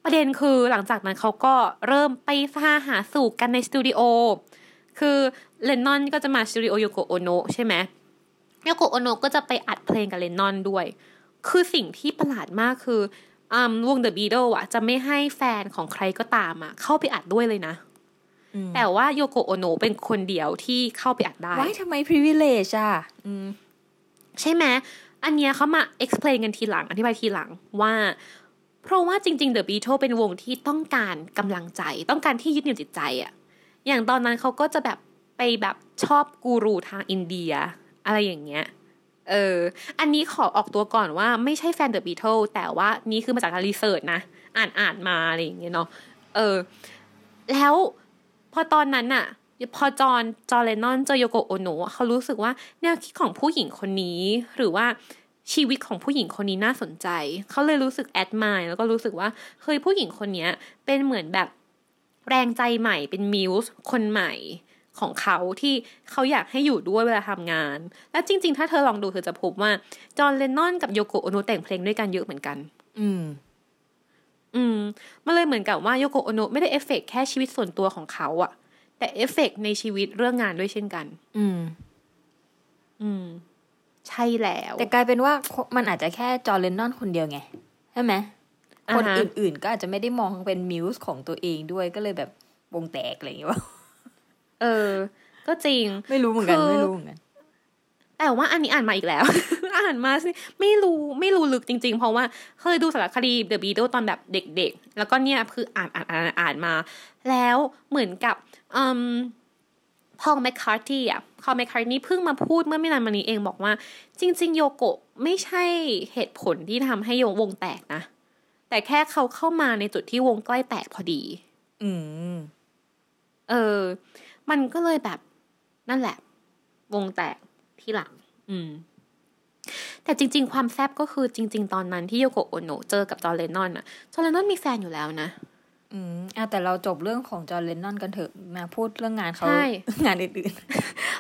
ประเด็นคือหลังจากนั้นเขาก็เริ่มไปพาหาสู่กันในสตูดิโอคือ เลนนอนก็จะมาสตูดิโอโยโกโอโนะใช่ไหมโยโกโอโนะก็จะไปอัดเพลงกับเลนนอนด้วย คือสิ่งที่ประหลาดมากคืออืมวง The Beatles อะจะไม่ให้แฟนของใครก็ตามอะเข้าไปอัดด้วยเลยนะอืมแต่ว่าโยโกโอโนะเป็นคนเดียวที่เข้าไปอัดได้ว้ายทำไม privilege อะอืมใช่ไหมอันเนี้ยเขามา explain กันทีหลัง อธิบายทีหลังว่า เพราะว่าจริงๆ The Beatles เป็นวงที่ต้องการกำลังใจ ต้องการที่ยึดเหนี่ยวจิตใจอะอย่างตอนนั้นเขาก็จะแบบ ไปแบบชอบกูรูทางอินเดีย อะไรอย่างเงี้ยเออ อันนี้ขอออกตัวก่อนว่าไม่ใช่แฟน The Beatles แต่ว่านี่คือมาจากการรีเสิร์ชนะ อ่านอ่านมาอะไรอย่างเงี้ยเนาะเออ แล้วพอตอนนั้นอะพอจอห์นจอร์แดนนอนเจอโยโกโอโนะเขารู้สึกว่าแนวคิดของผู้หญิงคนนี้ หรือว่าชีวิตของผู้หญิงคนนี้น่าสนใจ เขาเลยรู้สึกแอดมายแล้วก็รู้สึกว่าเฮ้ยผู้หญิงคนเนี้ยเป็นเหมือนแบบแรงใจใหม่เป็นมิวส์คนใหม่ ของเขาที่เขาอยากให้อยู่ด้วยเวลาทำงาน และจริง ๆ ถ้าเธอลองดูเธอจะพบว่า จอห์นเลนนอนกับโยโกโอโนะแต่งเพลงด้วยกันเยอะเหมือนกัน อืม อืมมันเลยเหมือนกับว่าโยโกโอโนะไม่ได้เอฟเฟกต์แค่ชีวิตส่วนตัวของเขาอะแต่เอฟเฟกต์ในชีวิตเรื่องงานด้วยเช่นกัน อืม อืม ใช่แล้ว แต่กลายเป็นว่ามันอาจจะแค่จอห์นเลนนอนคนเดียวไง ใช่ไหม คนอ่าฮะอื่นๆ ก็อาจจะไม่ได้มองเป็น muse ของตัวเองด้วยก็เลยแบบวงแตกอะไรอย่างเงี้ยวะ เออ ก็จริง ไม่รู้เหมือนกันคือไม่รู้เหมือนกันแต่ว่าอันนี้อ่านมาอีกแล้ว อ่านมาสิไม่รู้ไม่รู้ลึกจริง ๆ เพราะว่าเคยดูสารคดี The Beatles ตอนแบบเด็ก ๆ แล้วก็เนี่ยคืออ่านอ่านอ่านอ่านมา แล้วเหมือนกับอืมพอลแมคคาร์ตี้อะพอลแมคคาร์ตี้เพิ่งมาพูดเมื่อไม่นานมานี้เองบอกว่า จริง ๆ โยโกะไม่ใช่เหตุผลที่ทำให้วงแตกนะ แต่แค่เขาเข้ามาในจุดที่วงใกล้แตกพอดี อืม เออ มันก็เลยแบบนั่นแหละ วงแตกที่หลัง อืม แต่จริง ๆ ความแซบก็คือจริง ๆ ตอนนั้นที่โยโกะโอโนะเจอกับจอร์เลนนอนอะจอร์เลนนอนมีแฟนอยู่แล้วนะอืมอะแต่เราจบเรื่องของจอร์เลนนอนกันเถอะมาพูดเรื่องงานเขาใช่งานอื่น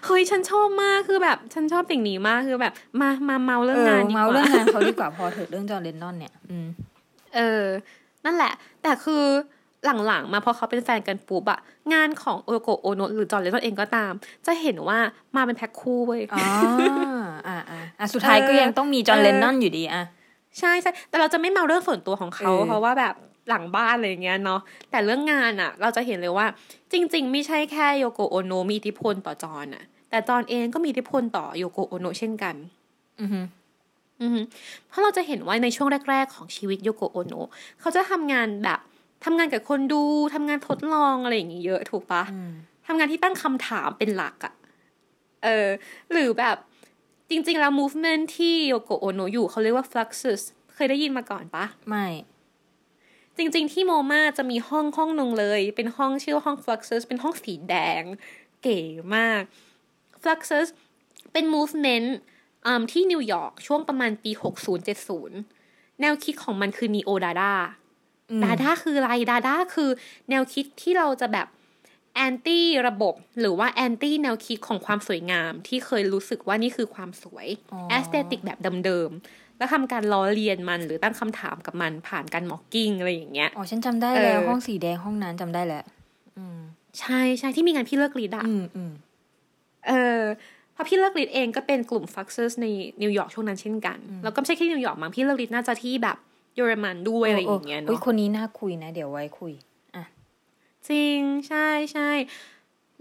เฮ้ยฉันชอบมากคือแบบ ฉันชอบสิ่งนี้มากคือแบบ มามาเมาๆเรื่เอององานดีกเมาว่าเรื่องงานเขาดีกว่าพอเถอะเรื่องจอร์เลนนอนเนี่ย อืม เออ นั่นแหละ แต่คือ หลังๆ มาพอเขาเป็นแฟนกันปุ๊บอะงานของโอโกะโอโนะหรือจอร์เลนนอนเองก็ตาม จะเห็นว่ามาเป็นแพ็คคู่เว้ยอ๋ออ่าอ่าอะสุดท้ายก็ยังต้องมีจอร์เลนนอนอยู่ดีอะใช่ใช่แต่เราจะไม่เมาเรื่องส่วนตัวของเขาเออเพราะว่าแบบหลังบ้านอะไรอย่างเงี้ยเนาะแต่เรื่องงานอะเราจะเห็นเลยว่า จริง ๆ ไม่ใช่แค่โยโกโอโนะมีอิทธิพลต่อจอนอะแต่จอนเองก็มีอิทธิพลต่อโยโกโอโนะเช่นกัน อือฮึอือฮึเพราะเราจะเห็นว่าในช่วงแรก ๆ ของชีวิตโยโกโอโนะเขาจะทำงานแบบ ทำงานกับคนดูทำงานทดลองอะไรอย่างเงี้ยเยอะถูกปะอืมทำงานที่ตั้งคำถามเป็นหลักอะเออ หรือแบบจริง ๆ แล้ว movement ที่โยโกโอโนะอยู่เขาเรียกว่า fluxus เคยได้ยินมาก่อนปะไม่ จริง ๆ ที่โมมาจะมีห้องห้องหนึ่งเลย เป็นห้องชื่อว่าห้อง Fluxus เป็นห้องสีแดง เก๋มาก Fluxus เป็น movement อืมที่นิวยอร์กช่วงประมาณปี 60-70 แนวคิดของมันคือ neo dada อืมดา ด้าคืออะไรดาด้าคือแนวคิดที่เราจะแบบ anti ระบบหรือว่า anti แนวคิดของความสวยงาม ที่เคยรู้สึกว่านี่คือความสวย aesthetic แบบเดิมๆแล้วทำการล้อเลียนมันหรือตั้งคำถามกับมันผ่านการ mocking อะไรอย่างเงี้ยอ๋อฉันจำได้แล้วเออห้องสีแดงห้องนั้นจำได้แล้วอืมใช่ใช่ที่มีงานพี่ฤกษ์ฤทธิ์อะอืมอืมเออเพราะพี่ฤกษ์ฤทธิ์เองก็เป็นกลุ่ม Fluxus ในนิวยอร์กช่วงนั้นเช่นกัน แล้วก็ไม่ใช่แค่นิวยอร์กมั้งพี่ฤกษ์ฤทธิ์น่าจะที่แบบ เยอรมันด้วยอะไรอย่างเงี้ยโอ้ยเนาะคนนี้น่าคุยนะ เดี๋ยวไว้คุยอะจริงใช่ใช่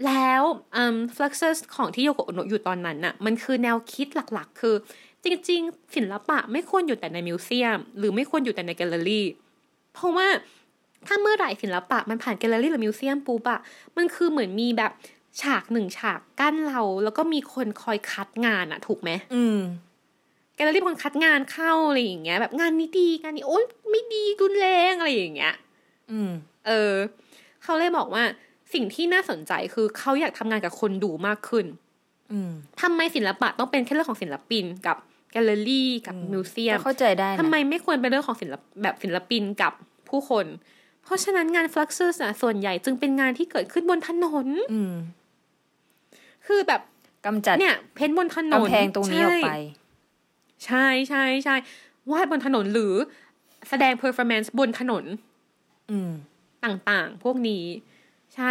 แล้วอืม Fluxus ของที่โยโกะโอโนะอยู่ตอนนั้นน่ะ มันคือแนวคิดหลักๆ คือ จริง ๆ ศิลปะไม่ควรอยู่แต่ใน museum หรือไม่ควรอยู่แต่ในแกลเลอรี่ เพราะว่าถ้าเมื่อไหร่ศิลปะมันผ่านแกลเลอรี่หรือมิวเซียมปุ๊บอะมันคือเหมือนมีแบบฉากหนึ่งฉากกั้นเรา แล้วก็มีคนคอยคัดงานอะถูกไหมอืม แกลเลอรี่เป็นคนคัดงานเข้าอะไรอย่างเงี้ย แบบงานนี้ดีงานนี้โอ๊ยไม่ดีรุนแรงอะไรอย่างเงี้ย อืม เออ เขาเลยบอกว่าสิ่งที่น่าสนใจคือเขาอยากทำงานกับคนดูมากขึ้น อืมทำไมศิลปะต้องเป็นแค่เรื่องของศิลปินกับแกลเลอรี่กับ museum ก็เข้าใจได้นะทำไมไม่ควรเป็นเรื่องของศิลปแบบศิลปินกับผู้คน เพราะฉะนั้นงาน Fluxus ส่วนใหญ่จึงเป็นงานที่เกิดขึ้นบนถนน อืมคือแบบกำจัดเนี่ย paint บนถนนกำแพงตรงนี้ออกไป ใช่ใช่ใช่วาดบนถนนหรือแสดง performance บนถนน อืม ต่างๆ พวกนี้ ใช่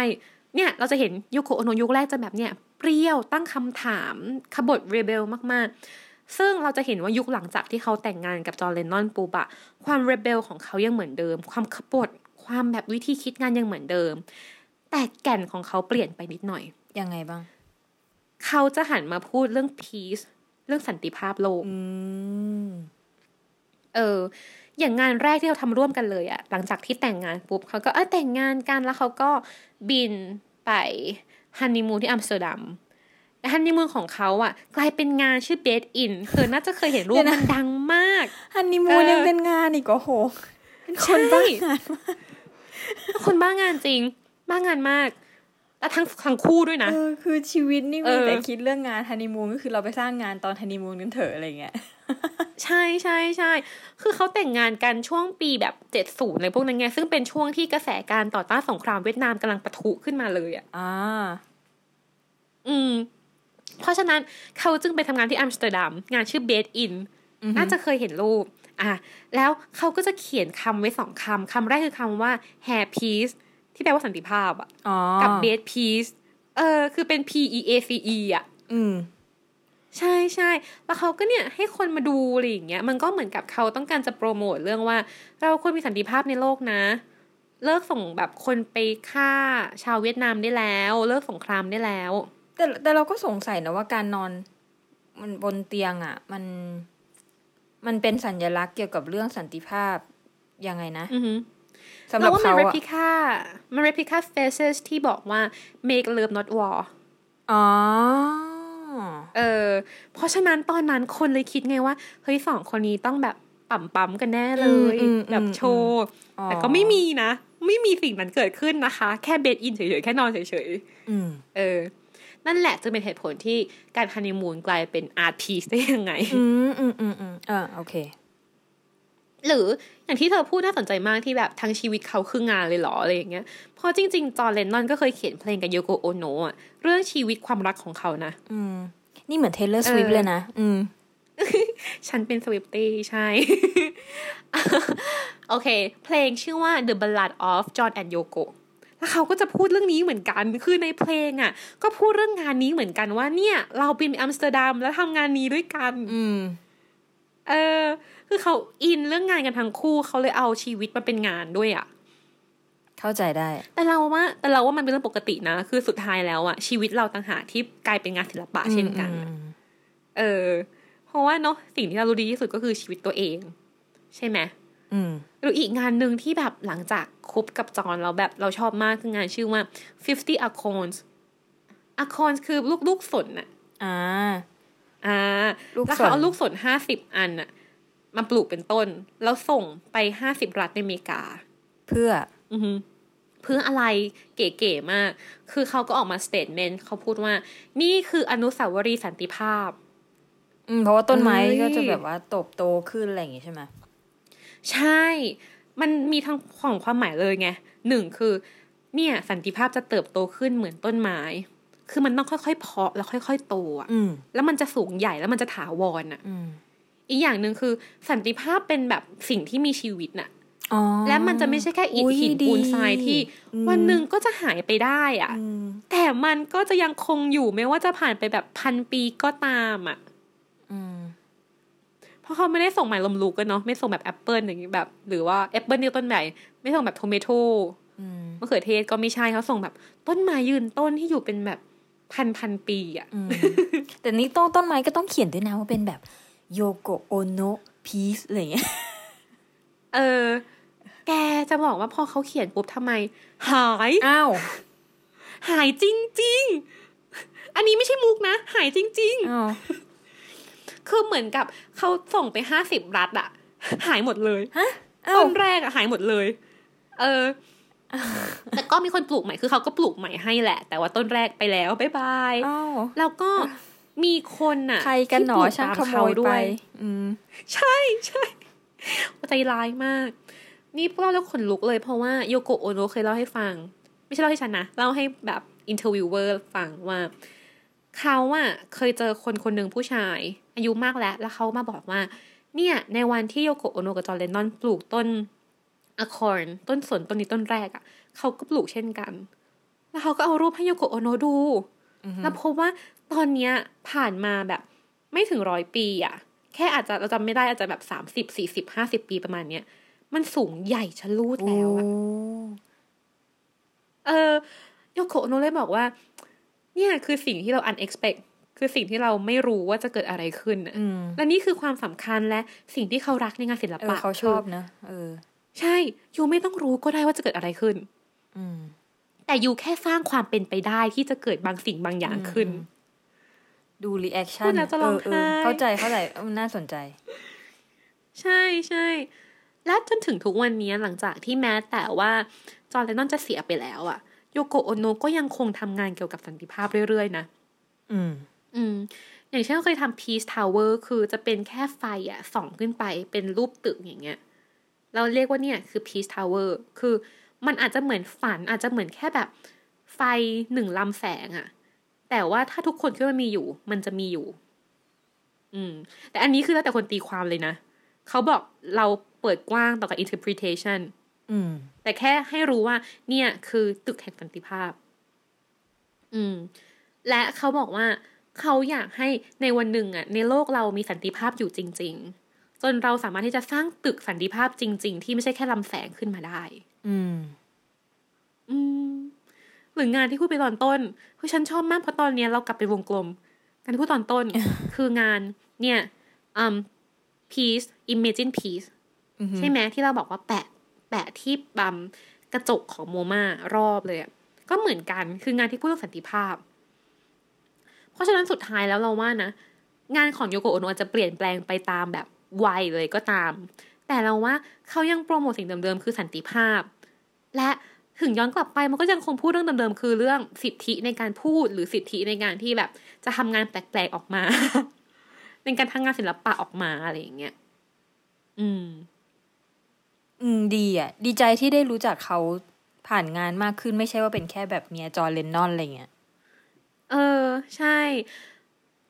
เนี่ย เราจะเห็นโยโกะโอโนะยุคแรกจะแบบเนี่ย เปรี้ยวตั้งคำถามขบฏเรเบลมากๆ ซึ่งเราจะเห็นว่ายุคหลังจากที่เขาแต่งงานกับจอร์เลนนอนปูปะความเรเบลของเขายังเหมือนเดิม ความขบฏความแบบวิธีคิดงานยังเหมือนเดิม แต่แก่นของเขาเปลี่ยนไปนิดหน่อย ยังไงบ้าง เขาจะหันมาพูดเรื่อง peace เรื่องสันติภาพโลกอืมเออ อย่างงานแรกที่เราทำร่วมกันเลยอะหลังจากที่แต่งงานปุ๊บเขาก็เออแต่งงานกันแล้วเขาก็บินไปฮันนีมูนที่อัมสเตอร์ดัมแต่ฮันนีมูนของเขาอะกลายเป็นงานชื่อ bed in เธอน่าจะเคยเห็นรูปเดี๋ยวนะมันดังมากฮันนีมูนเออยังเป็นงานอีกโอ้โหเป็นคนใช่บ้างานมากคนบ้างานจริง บ้างานมาก แล้วทั้งทั้งคู่ด้วยนะเออคือชีวิตนี่เออมีแต่คิดเรื่องงานฮันนีมูนก็คือเราไปสร้างงานตอนฮันนีมูนกันเถอะอะไรเงี้ยใช่ใช่ใช่คือเขาแต่งงานกันช่วงปีแบบเจ็ดศูนย์อะไรพวกนั้นไงซึ่งเป็นช่วงที่กระแสการต่อต้านสงครามเวียดนามกำลังปะทุขึ้นมาเลยอะอ่าอืม เพราะฉะนั้นเขาจึงไปทำงานที่อัมสเตอร์ดัมงานชื่อ bed in อือฮึน่าจะเคยเห็นรูป อะแล้วเขาก็จะเขียนคำไว้สองคำคำแรกคือคำว่า hair peace ที่แปลว่าสันติภาพอะอ๋อกับ bed peace เออ คือเป็น P E A C E อะอืม ใช่ใช่แล้วเขาก็เนี่ยให้คนมาดูอะไรอย่างเงี้ย มันก็เหมือนกับเขาต้องการจะโปรโมทเรื่องว่า เราควรมีสันติภาพในโลกนะ เลิกส่งแบบคนไปฆ่าชาวเวียดนามได้แล้ว เลิกสงครามได้แล้ว แต่แต่เราก็สงสัยนะว่าการนอน มันบนเตียงอะ มันมันเป็นสัญลักษณ์เกี่ยวกับเรื่องสันติภาพยังไงนะ อือหือ สำหรับว่ามันเขาเรอะพิค่ามันเรพิค่าเฟสที่บอกว่า make love not war อ๋อเออ เพราะฉะนั้นตอนนั้นคนเลยคิดไงว่า เฮ้ยสองคนนี้ต้องแบบปั๊มปั๊มๆกันแน่เลยอืมอืมแบบโชว์อ๋อแต่ก็ไม่มีนะ ไม่มีสิ่งนั้นเกิดขึ้นนะคะ แค่ bed in เฉยๆ แค่นอนเฉยอืมๆเออ นั่นแหละจะเป็นเหตุผลที่การฮันนีมูนกลายเป็น art piece ได้ยังไง อืมอืมอืมอืมอ่าโอเค หรืออย่างที่เธอพูดน่าสนใจมากที่แบบทั้งชีวิตเขาคืองานเลยเหรออะไรอย่างเงี้ยเพราะจริง ๆ จอห์นเลนนอนก็เคยเขียนเพลงกับโยโกโอโนะอะเรื่องชีวิตความรักของเขานะ อืม นี่เหมือนเทเลอร์สวิฟต์เออเลยนะ อืม ฉันเป็น Swiftie ใช่ โอเค เพลงชื่อว่า The Ballad of John and Yoko แล้วเขาก็จะพูดเรื่องนี้เหมือนกัน คือในเพลงอะ ก็พูดเรื่องงานนี้เหมือนกันว่าเนี่ย เราบินไปอัมสเตอร์ดัมแล้วทำงานนี้ด้วยกัน อืม เออ คือเขาอินเรื่องงานกันทั้งคู่เขาเลยเอาชีวิตมาเป็นงานด้วยอะเข้าใจได้ แต่เราว่าแต่เราว่ามันเป็นเรื่องปกตินะ คือสุดท้ายแล้วอะชีวิตเราต่างหากที่กลายเป็นงานศิลปะเช่นกันอะอืมเออ เพราะว่าเนาะสิ่งที่เรารู้ดีที่สุดก็คือชีวิตตัวเอง ใช่ไหมอืมหรืออีกงานหนึ่งที่แบบหลังจากคบกับจอนเราแบบเราชอบมากคืองานชื่อว่า50 accounts accounts คือลูกลูกสนอะอ่า อ่าลูกสนแล้วเขาเอาลูกสนห้าสิบอันอะ มาปลูกเป็นต้น แล้วส่งไปห้าสิบรัฐในอเมริกา เพื่อ อือฮึเพื่ออะไรเก๋ๆมาก คือเขาก็ออกมา statement เขาพูดว่า นี่คืออนุสาวรีย์สันติภาพ อืมเพราะว่าต้นไม้เอ้ยก็จะแบบว่าโตบโตขึ้นอะไรอย่างงี้ใช่ไหมใช่ มันมีทั้งของความหมายเลยไงหนึ่งคือ เนี่ย สันติภาพจะเติบโตขึ้นเหมือนต้นไม้ คือมันต้องค่อยๆเพาะแล้วค่อย ๆ โตอะอืมแล้วมันจะสูงใหญ่แล้วมันจะถาวรอะ อืมอีกอย่างหนึ่งคือสันติภาพเป็นแบบสิ่งที่มีชีวิตน่ะอ๋อและมันจะไม่ใช่แค่อิฐอุ๊ยหินปูนดีทรายที่อืมวันหนึ่งก็จะหายไปได้อะอืมแต่มันก็จะยังคงอยู่ไม่ว่าจะผ่านไปแบบพันปีก็ตามอะอืมเพราะเขาไม่ได้ส่งไม้ล้มลุกกันเนาะไม่ส่งแบบแอปเปิลอย่างนี้แบบ หรือว่าแอปเปิลนี่ต้นใหญ่ไม่ส่งแบบ tomato อืมมะเขือเทศก็ไม่ใช่เขาส่งแบบ ต้นไม้ยืนต้นที่อยู่เป็นแบบพันพันปีอะอืมแต่นี่ต้นต้นไม้ก็ต้องเขียนด้วยนะว่าเป็นแบบ โยโกโอโนพีซอะไรอย่างเงี้ยเออ แกจะบอกว่าพอเขาเขียนปุ๊บทำไม หาย อ้าว หายจริง ๆ อันนี้ไม่ใช่มุกนะ หายจริง อ้าว ๆ คือเหมือนกับเขาส่งไปห้าสิบรัฐอะหายหมดเลยอ้าต้วนแรกอะหายหมดเลย เออ แต่ก็มีคนปลูกใหม่คือเขาก็ปลูกใหม่ให้แหละ แต่ว่าต้นแรกไปแล้วบ๊ายบาย อ้าว แล้วก็ มีคนอะใครกันหนอที่ปลูช่างตขโมยเขาไปวย อืม ใช่ใช่ใจร้ายมาก นี่เล่าแล้วขนลุกเลยเพราะว่าโยโกะโอโนะเคยเล่าให้ฟัง ไม่ใช่เล่าให้ฉันนะเล่าให้แบบอินเทอร์วิวเวอร์ฟังว่าเขาอะเคยเจอคนคนหนึ่งผู้ชาย อายุมากแล้ว แล้วเขามาบอกว่า เนี่ย ในวันที่โยโกะโอโนะกับจอร์แดนนอนปลูกต้นอะคอร์นต้นสนต้นนี้ต้นแรกอะเขาก็ปลูกเช่นกัน แล้วเขาก็เอารูปให้โยโกะโอโนะดู แล้วพบว่าตอนเนี้ยผ่านมาแบบไม่ถึงร้อยปีอะแค่อาจจะเราจำไม่ได้อาจจะแบบสามสิบสี่สิบห้าสิบปีประมาณเนี้ยมันสูงใหญ่ชะลูดแล้วอะเออโยโกะโนะเลยบอกว่า เนี่ยคือสิ่งที่เรา unexpect คือสิ่งที่เราไม่รู้ว่าจะเกิดอะไรขึ้นอะอืมและนี่คือความสำคัญและสิ่งที่เขารักในงานศิลเออปะเขาชอบนะเออ ใช่ you ไม่ต้องรู้ก็ได้ว่าจะเกิดอะไรขึ้น อืม แต่ you แค่สร้างความเป็นไปได้ที่จะเกิดบางสิ่งบางอย่างขึ้นอืมดู reaction พูดแล้วจะร้องไห้เข้าใจเข้าใจเออน่าสนใจ ใช่ใช่และจนถึงทุกวันนี้หลังจากที่แม้แต่ว่า จอห์น เลนนอนจะเสียไปแล้วอะโยโกะโอโนะก็ยังคงทำงานเกี่ยวกับสันติภาพเรื่อยๆ นะ อืม อืม อย่างเช่นเคยทำ Peace Tower คือจะเป็นแค่ไฟอะส่องขึ้นไปเป็นรูปตึกอย่างเงี้ย เราเรียกว่าเนี่ยคือ Peace Tower คือ มันอาจจะเหมือนฝันอาจจะเหมือนแค่แบบไฟหนึ่งลำแสงอะแต่ว่าถ้าทุกคนคิดว่ามันมีอยู่ มันจะมีอยู่ อืม แต่อันนี้คือแล้วแต่คนตีความเลยนะเขาบอกเราเปิดกว้างต่อกับ interpretation อืม แต่แค่ให้รู้ว่า เนี่ย คือตึกแห่งสันติภาพ อืม และเขาบอกว่าเขาอยากให้ในวันหนึ่งอะในโลกเรามีสันติภาพอยู่จริง ๆ จนเราสามารถที่จะสร้างตึกสันติภาพจริง ๆ ที่ไม่ใช่แค่ลำแสงขึ้นมาได้ อืม อืม หรืองานที่พูดไปตอนต้นเพราะฉันชอบมากเพราะตอนเนี้ยเรากลับไปวงกลมการที่พูดตอนต้น คืองานเนี่ยอืม peace imagine peace อือหือใช่ไหมที่เราบอกว่าแปะ แปะที่บัมกระจกของโมมารอบเลยอะก็เหมือนกันคืองานที่พูดเรื่องสันติภาพ เพราะฉะนั้นสุดท้ายแล้วเราว่านะ งานของโยโกะโอโนะอาจจะเปลี่ยนแปลงไปตามแบบวัยเลยก็ตาม แต่เราว่าเขายังโปรโมทสิ่งเดิมๆ คือสันติภาพ และถึงย้อนกลับไปมันก็ยังคงพูดเรื่องเดิมๆ คือเรื่องสิทธิในการพูดหรือสิทธิในการที่แบบ จะทำงานแปลกๆออกมา ในการทำงานศิลปะออกมาอะไรอย่างเงี้ย อืม อืมดีอะ ดีใจที่ได้รู้จักเขาผ่านงานมากขึ้นไม่ใช่ว่าเป็นแค่แบบเมียจอร์เลนนอนอะไรเงี้ย เออ ใช่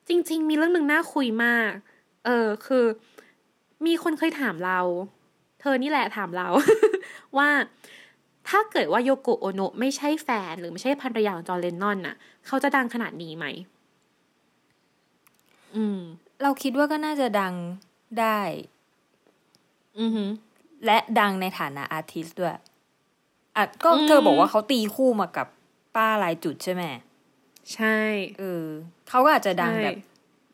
จริง ๆ มีเรื่องหนึ่งน่าคุยมาก เออ คือ มีคนเคยถามเรา เธอนี่แหละถามเรา ว่า ถ้าเกิดว่าโยโกะโอโนะไม่ใช่แฟน หรือไม่ใช่ภรรยาของจอร์เลนนอนน่ะ เขาจะดังขนาดนี้ไหม อืม เราคิดว่าก็น่าจะดังได้ อือหือและดังในฐานะอาร์ติสต์ด้วยอะก็อืมเธอบอกว่าเขาตีคู่มากับป้าลายจุดใช่ไหมใช่เออเขาก็อาจจะดังใช่แบบ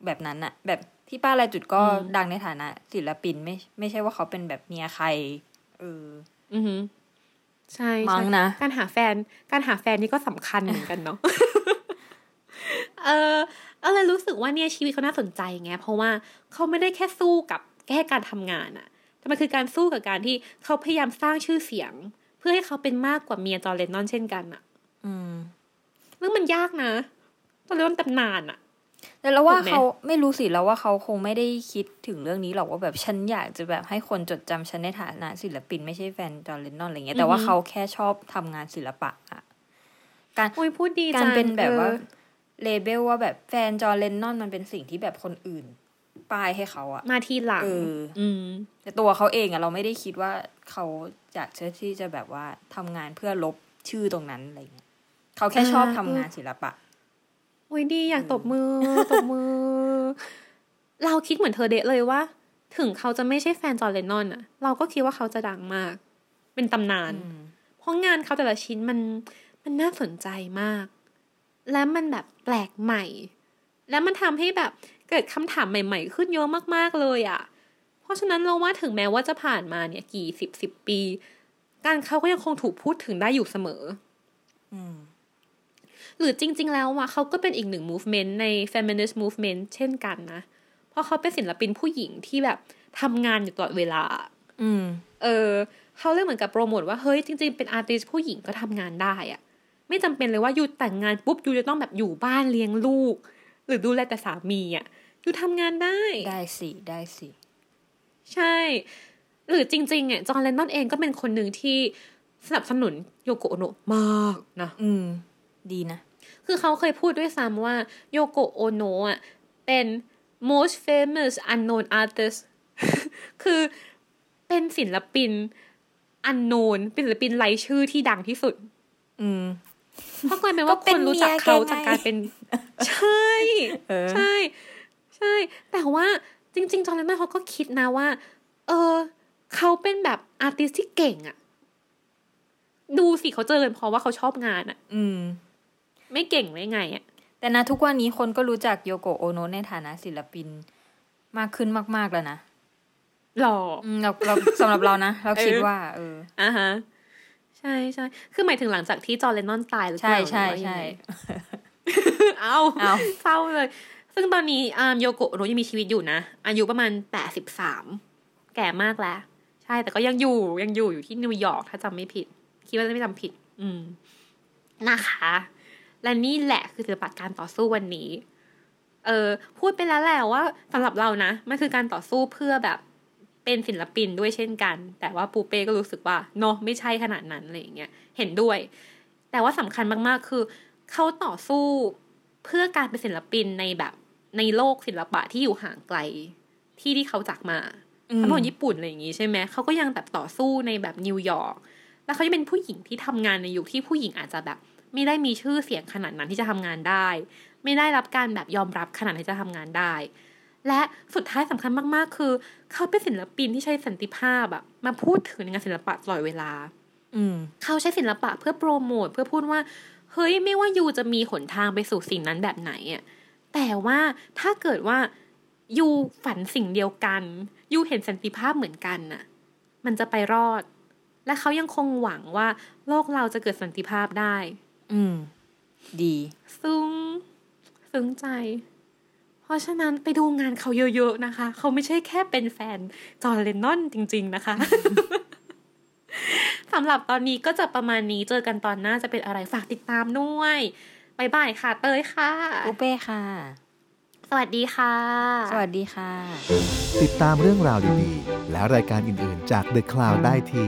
แบบนั้นอะแบบที่ป้าลายจุดก็อืมดังในฐานะศิลปินไม่ ไม่ใช่ว่าเขาเป็นแบบเมียใคร เออ อือหือ ใช่มั้งใช่นะการหาแฟนการหาแฟนนี่ก็สำคัญเหมือนกันเนาะเอออะไรรู้สึกว่าเนี่ยชีวิตเขาน่าสนใจไงเพราะว่าเขาไม่ได้แค่สู้กับแค่การทำงานอะแต่มันคือการสู้กับการที่เขาพยายามสร้างชื่อเสียง เพื่อให้เขาเป็นมากกว่าเมียจอห์น เลนนอนเช่นกันอะอืมเรื่องมันยากนะจอห์เลนนอนตำนานอะ แต่เราว่าถูกไหมเขาไม่รู้สิแล้วว่าเขาคงไม่ได้คิดถึงเรื่องนี้หรอกว่าแบบฉันอยากจะแบบให้คนจดจำฉันในฐานะศิลปิน ไม่ใช่แฟนจอห์น เลนนอนอะไรเงี้ยแต่ว่าเขาแค่ชอบทำงานศิลปะอะการโอ้ยพูดดีการจังเป็นแบบว่าอ๋อ label ว่าแบบแฟนจอห์นเลนนอนมันเป็นสิ่งที่แบบคนอื่นป้ายให้เขาอะมาทีหลังเอออืมแต่ตัวเขาเองอะเราไม่ได้คิดว่าเขาอยากจะที่จะแบบว่าทำงานเพื่อลบชื่อตรงนั้นอะไรเงี้ยเขาแค่ชอบอ่าทำงานศิลปะ โอ้ยดีอยากตบมือตบมือ เราคิดเหมือนเธอเด๊ะเลยว่า ถึงเขาจะไม่ใช่แฟนจอห์นเลนนอนอะเราก็คิดว่าเขาจะดังมาก เป็นตำนาน เพราะงานเขาแต่ละชิ้นมันมันน่าสนใจมาก และมันแบบแปลกใหม่ และมันทำให้แบบเกิดคำถามใหม่ ๆ ขึ้นเยอะมากๆเลยอะ่ะ เพราะฉะนั้นเราว่าถึงแม้ว่าจะผ่านมาเนี่ย กี่สิบสิบปี การเขาก็ยังคงถูกพูดถึงได้อยู่เสมอ อืม หรือจริง ๆ แล้วอะเขาก็เป็นอีกหนึ่ง movement ใน feminist movement เช่นกันนะ เพราะเขาเป็นศิลปินผู้หญิงที่แบบทำงานอยู่ตลอดเวลา อืม เออ เขาเลยเหมือนกับโปรโมทว่า เฮ้ยจริง ๆ เป็นอาร์ติสผู้หญิงก็ทำงานได้อะไม่จำเป็นเลยว่าอยู่แต่งงานปุ๊บอยู่จะต้องแบบอยู่บ้านเลี้ยงลูก หรือดูแลแต่สามีอะอยู่ทำงานได้ ได้สิได้สิใช่ หรือจริงๆอะจอห์นเลนนอนเองก็เป็นคนหนึ่งที่สนับสนุนโยโกโอโนะมากนะ อืม ดีนะ คือเขาเคยพูดด้วยซ้ำว่าโยโกโอโนะอะเป็น most famous unknown artist คือเป็นศิลปิน unknown เป็นศิลปินไร้ชื่อที่ดังที่สุด อืมเพราะกลายเป็นก็ว่าเป็คนนรู้จักเขาเมียแกไงจากการเป็น ใช่เออใช่ ใช่ แต่ว่าจริง ๆ จอร์แดนเขาก็คิดนะว่า เออ เขาเป็นแบบอาร์ติสที่เก่งอะดูสิเขาเจอกันเพราะว่าเขาชอบงานอะอืม ไม่เก่งได้ไงอะแต่นะทุกวันนี้คนก็รู้จักโยโกะโอโนะในฐานะศิลปินมากขึ้นมาก ๆ แล้วนะหล่ออืมเราเราสำหรับเรานะ เราคิดเออว่า เอออะฮะ ใช่ใช่คือหมายถึงหลังจากที่จอร์แดนนอนตายหรือเปใช่ล่าใช่หรือว่าใช่ยังไงเอาเอาเศร้าเลย ซึ่งตอนนี้อ่าโยโกะโอโนะยังมีชีวิตอยู่นะ อายุประมาณแปดสิบสามแก่มากแล้ว ใช่แต่ก็ยังอยู่ยังอยู่อยู่ที่นิวยอร์กถ้าจำไม่ผิด คิดว่าจะไม่จำผิด อืมนะคะ และนี่แหละคือศิลปะการต่อสู้วันนี้ เออพูดไปแล้วแหละว่าสำหรับเรานะมันคือการต่อสู้เพื่อแบบเป็นศิลปินด้วยเช่นกัน แต่ว่าปูเป้ก็รู้สึกว่าเนาะไม่ใช่ขนาดนั้นอะไรอย่างเงี้ยเห็นด้วย แต่ว่าสำคัญมากๆ คือเขาต่อสู้เพื่อการเป็นศิลปินในแบบในโลกศิลปะที่อยู่ห่างไกลที่ที่เขาจากมาอืมเขาเป็นคนญี่ปุ่นอะไรอย่างงี้ใช่ไหมเขาก็ยังแบบต่อสู้ในแบบนิวยอร์กแล้วเขาจะเป็นผู้หญิงที่ทำงานในยุคที่ผู้หญิงอาจจะแบบ ไม่ได้มีชื่อเสียงขนาดนั้นที่จะทำงานได้ ไม่ได้รับการแบบยอมรับขนาดที่จะทำงานได้ และสุดท้ายสำคัญมากๆ คือ เขาเป็นศิลปินที่ใช้สันติภาพอะมาพูดถึงในงานศิลปะตลอดเวลา อืมเขาใช้ศิลปะเพื่อโปรโมทเพื่อพูดว่าเฮ้ยไม่ว่ายูจะมีหนทางไปสู่สิ่งนั้นแบบไหนอะแต่ว่าถ้าเกิดว่ายูฝันสิ่งเดียวกันยูเห็นสันติภาพเหมือนกันน่ะ มันจะไปรอด และเขายังคงหวังว่าโลกเราจะเกิดสันติภาพได้ อืม ดี ซึ้ง ซึ้งใจ เพราะฉะนั้นไปดูงานเขาเยอะๆนะคะ เขาไม่ใช่แค่เป็นแฟน จอร์นเลนนอนจริง ๆ นะคะสำหรับตอนนี้ก็จะประมาณนี้เจอกันตอนหน้าจะเป็นอะไรฝากติดตามด้วยบายบายค่ะ เตยค่ะปูเป้ค่ะ สวัสดีค่ะ สวัสดีค่ะ ติดตามเรื่องราวดีๆ และรายการอื่นๆจาก The Cloud ได้ที่